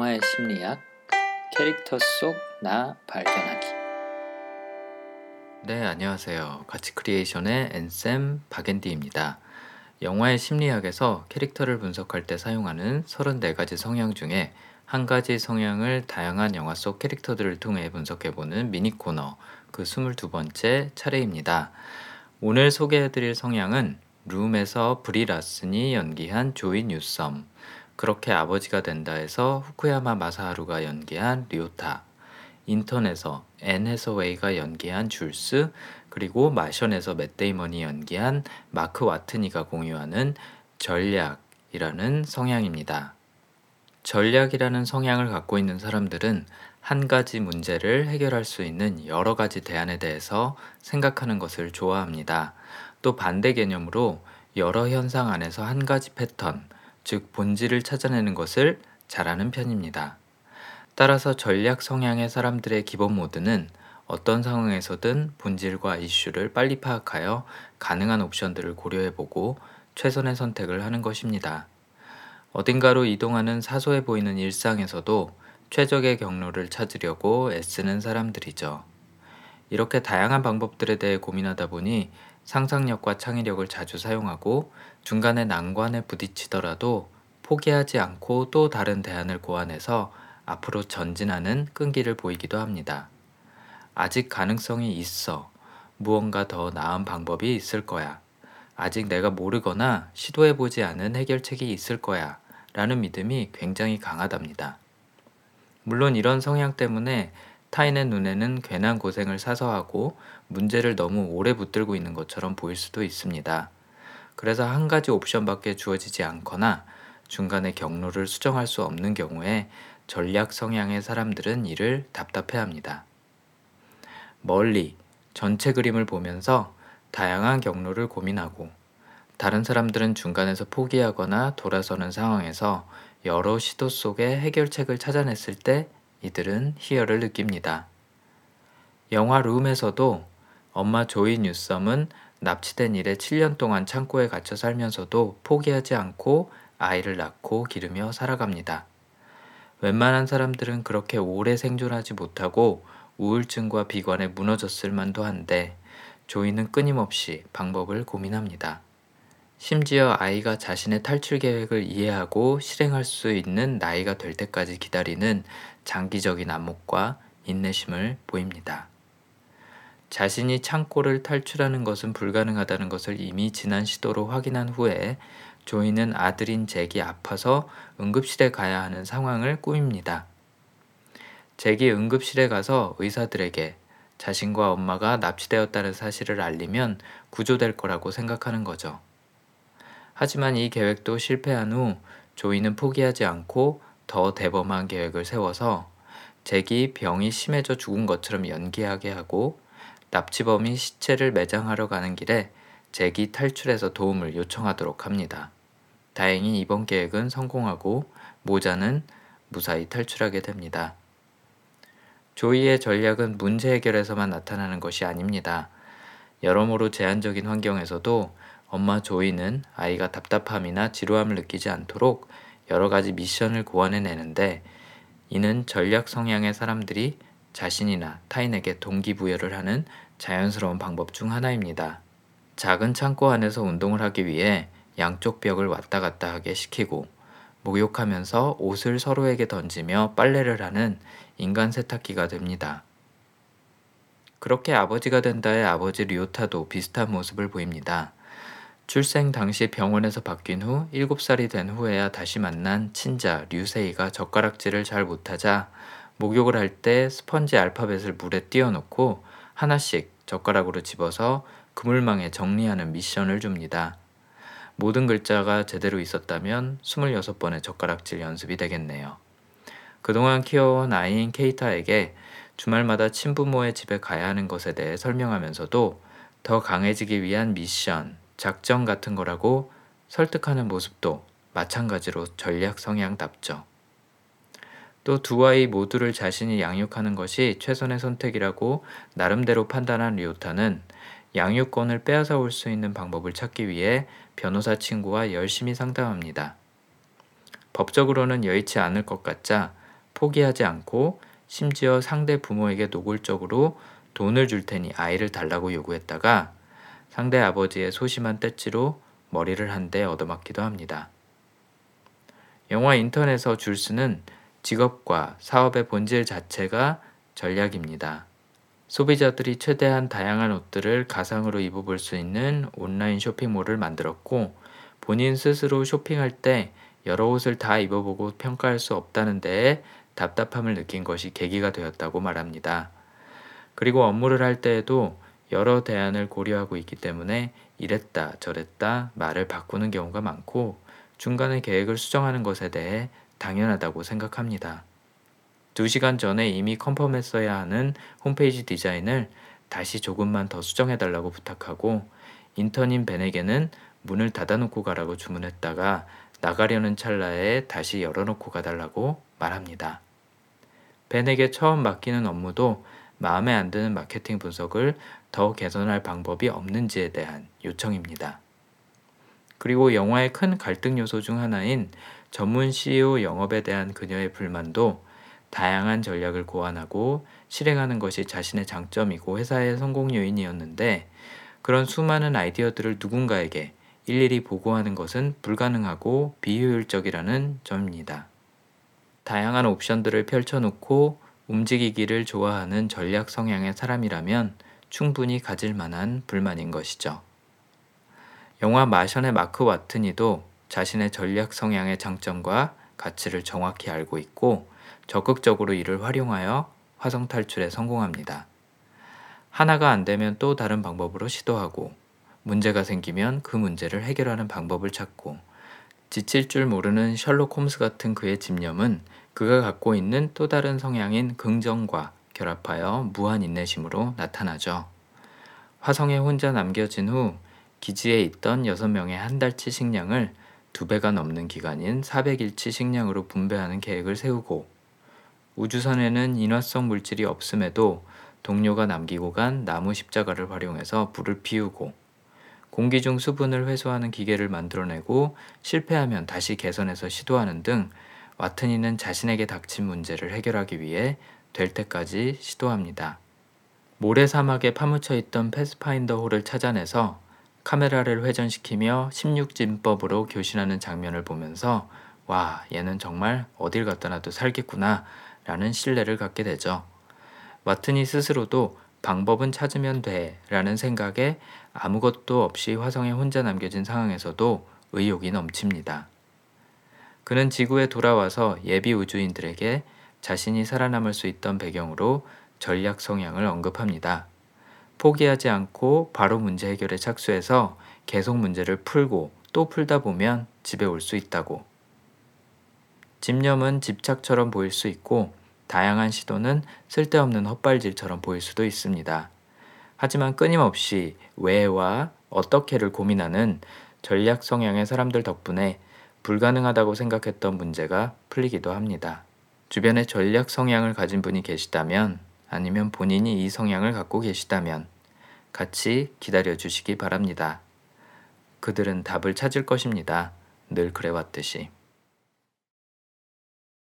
영화의 심리학 캐릭터 속 나 발견하기 네, 안녕하세요. 가치 크리에이션의 앤쌤 박앤디입니다. 영화의 심리학에서 캐릭터를 분석할 때 사용하는 34가지 성향 중에 한 가지 성향을 다양한 영화 속 캐릭터들을 통해 분석해보는 미니 코너 그 22번째 차례입니다. 오늘 소개해드릴 성향은 룸에서 브리 라슨이 연기한 조이 뉴섬, 그렇게 아버지가 된다에서 후쿠야마 마사하루가 연기한 료타, 인턴에서 앤 해서웨이가 연기한 줄스, 그리고 마션에서 맷 데이먼이 연기한 마크 와트니가 공유하는 전략이라는 성향입니다. 전략이라는 성향을 갖고 있는 사람들은 한 가지 문제를 해결할 수 있는 여러 가지 대안에 대해서 생각하는 것을 좋아합니다. 또 반대 개념으로 여러 현상 안에서 한 가지 패턴, 즉 본질을 찾아내는 것을 잘하는 편입니다. 따라서 전략 성향의 사람들의 기본 모드는 어떤 상황에서든 본질과 이슈를 빨리 파악하여 가능한 옵션들을 고려해보고 최선의 선택을 하는 것입니다. 어딘가로 이동하는 사소해 보이는 일상에서도 최적의 경로를 찾으려고 애쓰는 사람들이죠. 이렇게 다양한 방법들에 대해 고민하다 보니 상상력과 창의력을 자주 사용하고 중간에 난관에 부딪히더라도 포기하지 않고 또 다른 대안을 고안해서 앞으로 전진하는 끈기를 보이기도 합니다. 아직 가능성이 있어. 무언가 더 나은 방법이 있을 거야. 아직 내가 모르거나 시도해보지 않은 해결책이 있을 거야. 라는 믿음이 굉장히 강하답니다. 물론 이런 성향 때문에 타인의 눈에는 괜한 고생을 사서 하고 문제를 너무 오래 붙들고 있는 것처럼 보일 수도 있습니다. 그래서 한 가지 옵션밖에 주어지지 않거나 중간에 경로를 수정할 수 없는 경우에 전략 성향의 사람들은 이를 답답해 합니다. 멀리 전체 그림을 보면서 다양한 경로를 고민하고 다른 사람들은 중간에서 포기하거나 돌아서는 상황에서 여러 시도 속에 해결책을 찾아냈을 때 이들은 희열을 느낍니다. 영화 룸에서도 엄마 조이 뉴섬은 납치된 일에 7년 동안 창고에 갇혀 살면서도 포기하지 않고 아이를 낳고 기르며 살아갑니다. 웬만한 사람들은 그렇게 오래 생존하지 못하고 우울증과 비관에 무너졌을 만도 한데 조이는 끊임없이 방법을 고민합니다. 심지어 아이가 자신의 탈출 계획을 이해하고 실행할 수 있는 나이가 될 때까지 기다리는 장기적인 안목과 인내심을 보입니다. 자신이 창고를 탈출하는 것은 불가능하다는 것을 이미 지난 시도로 확인한 후에 조이는 아들인 잭이 아파서 응급실에 가야 하는 상황을 꾸밉니다. 잭이 응급실에 가서 의사들에게 자신과 엄마가 납치되었다는 사실을 알리면 구조될 거라고 생각하는 거죠. 하지만 이 계획도 실패한 후 조이는 포기하지 않고 더 대범한 계획을 세워서 잭이 병이 심해져 죽은 것처럼 연기하게 하고 납치범이 시체를 매장하러 가는 길에 잭이 탈출해서 도움을 요청하도록 합니다. 다행히 이번 계획은 성공하고 모자는 무사히 탈출하게 됩니다. 조이의 전략은 문제 해결에서만 나타나는 것이 아닙니다. 여러모로 제한적인 환경에서도 엄마 조이는 아이가 답답함이나 지루함을 느끼지 않도록 여러 가지 미션을 고안해 내는데 이는 전략 성향의 사람들이 자신이나 타인에게 동기부여를 하는 자연스러운 방법 중 하나입니다. 작은 창고 안에서 운동을 하기 위해 양쪽 벽을 왔다 갔다 하게 시키고 목욕하면서 옷을 서로에게 던지며 빨래를 하는 인간 세탁기가 됩니다. 그렇게 아버지가 된다의 아버지 류타도 비슷한 모습을 보입니다. 출생 당시 병원에서 바뀐 후 7살이 된 후에야 다시 만난 친자 류세이가 젓가락질을 잘 못하자 목욕을 할 때 스펀지 알파벳을 물에 띄워놓고 하나씩 젓가락으로 집어서 그물망에 정리하는 미션을 줍니다. 모든 글자가 제대로 있었다면 26번의 젓가락질 연습이 되겠네요. 그동안 키워온 아이인 케이타에게 주말마다 친부모의 집에 가야 하는 것에 대해 설명하면서도 더 강해지기 위한 미션, 작전 같은 거라고 설득하는 모습도 마찬가지로 전략 성향답죠. 또 두 아이 모두를 자신이 양육하는 것이 최선의 선택이라고 나름대로 판단한 리오타는 양육권을 빼앗아 올 수 있는 방법을 찾기 위해 변호사 친구와 열심히 상담합니다. 법적으로는 여의치 않을 것 같자 포기하지 않고 심지어 상대 부모에게 노골적으로 돈을 줄 테니 아이를 달라고 요구했다가 상대 아버지의 소심한 떼찌로 머리를 한 대 얻어맞기도 합니다. 영화 인턴에서 줄스는 직업과 사업의 본질 자체가 전략입니다. 소비자들이 최대한 다양한 옷들을 가상으로 입어볼 수 있는 온라인 쇼핑몰을 만들었고 본인 스스로 쇼핑할 때 여러 옷을 다 입어보고 평가할 수 없다는 데에 답답함을 느낀 것이 계기가 되었다고 말합니다. 그리고 업무를 할 때에도 여러 대안을 고려하고 있기 때문에 이랬다 저랬다 말을 바꾸는 경우가 많고 중간에 계획을 수정하는 것에 대해 당연하다고 생각합니다. 2시간 전에 이미 컨펌했어야 하는 홈페이지 디자인을 다시 조금만 더 수정해 달라고 부탁하고 인턴인 벤에게는 문을 닫아놓고 가라고 주문했다가 나가려는 찰나에 다시 열어놓고 가달라고 말합니다. 벤에게 처음 맡기는 업무도 마음에 안 드는 마케팅 분석을 더 개선할 방법이 없는지에 대한 요청입니다. 그리고 영화의 큰 갈등 요소 중 하나인 전문 CEO 영업에 대한 그녀의 불만도 다양한 전략을 고안하고 실행하는 것이 자신의 장점이고 회사의 성공 요인이었는데 그런 수많은 아이디어들을 누군가에게 일일이 보고하는 것은 불가능하고 비효율적이라는 점입니다. 다양한 옵션들을 펼쳐놓고 움직이기를 좋아하는 전략 성향의 사람이라면 충분히 가질 만한 불만인 것이죠. 영화 마션의 마크 와트니도 자신의 전략 성향의 장점과 가치를 정확히 알고 있고 적극적으로 이를 활용하여 화성 탈출에 성공합니다. 하나가 안 되면 또 다른 방법으로 시도하고 문제가 생기면 그 문제를 해결하는 방법을 찾고 지칠 줄 모르는 셜록 홈스 같은 그의 집념은 그가 갖고 있는 또 다른 성향인 긍정과 결합하여 무한 인내심으로 나타나죠. 화성에 혼자 남겨진 후 기지에 있던 6명의 한 달치 식량을 두 배가 넘는 기간인 400일치 식량으로 분배하는 계획을 세우고 우주선에는 인화성 물질이 없음에도 동료가 남기고 간 나무 십자가를 활용해서 불을 피우고 공기 중 수분을 회수하는 기계를 만들어내고 실패하면 다시 개선해서 시도하는 등 와트니는 자신에게 닥친 문제를 해결하기 위해 될 때까지 시도합니다. 모래 사막에 파묻혀 있던 패스파인더 호를 찾아내서 카메라를 회전시키며 16진법으로 교신하는 장면을 보면서 와, 얘는 정말 어딜 갖다 놔도 살겠구나 라는 신뢰를 갖게 되죠. 와트니 스스로도 방법은 찾으면 돼 라는 생각에 아무것도 없이 화성에 혼자 남겨진 상황에서도 의욕이 넘칩니다. 그는 지구에 돌아와서 예비 우주인들에게 자신이 살아남을 수 있던 배경으로 전략 성향을 언급합니다. 포기하지 않고 바로 문제 해결에 착수해서 계속 문제를 풀고 또 풀다 보면 집에 올 수 있다고. 집념은 집착처럼 보일 수 있고 다양한 시도는 쓸데없는 헛발질처럼 보일 수도 있습니다. 하지만 끊임없이 왜와 어떻게를 고민하는 전략 성향의 사람들 덕분에 불가능하다고 생각했던 문제가 풀리기도 합니다. 주변에 전략 성향을 가진 분이 계시다면 아니면 본인이 이 성향을 갖고 계시다면 같이 기다려 주시기 바랍니다. 그들은 답을 찾을 것입니다. 늘 그래왔듯이.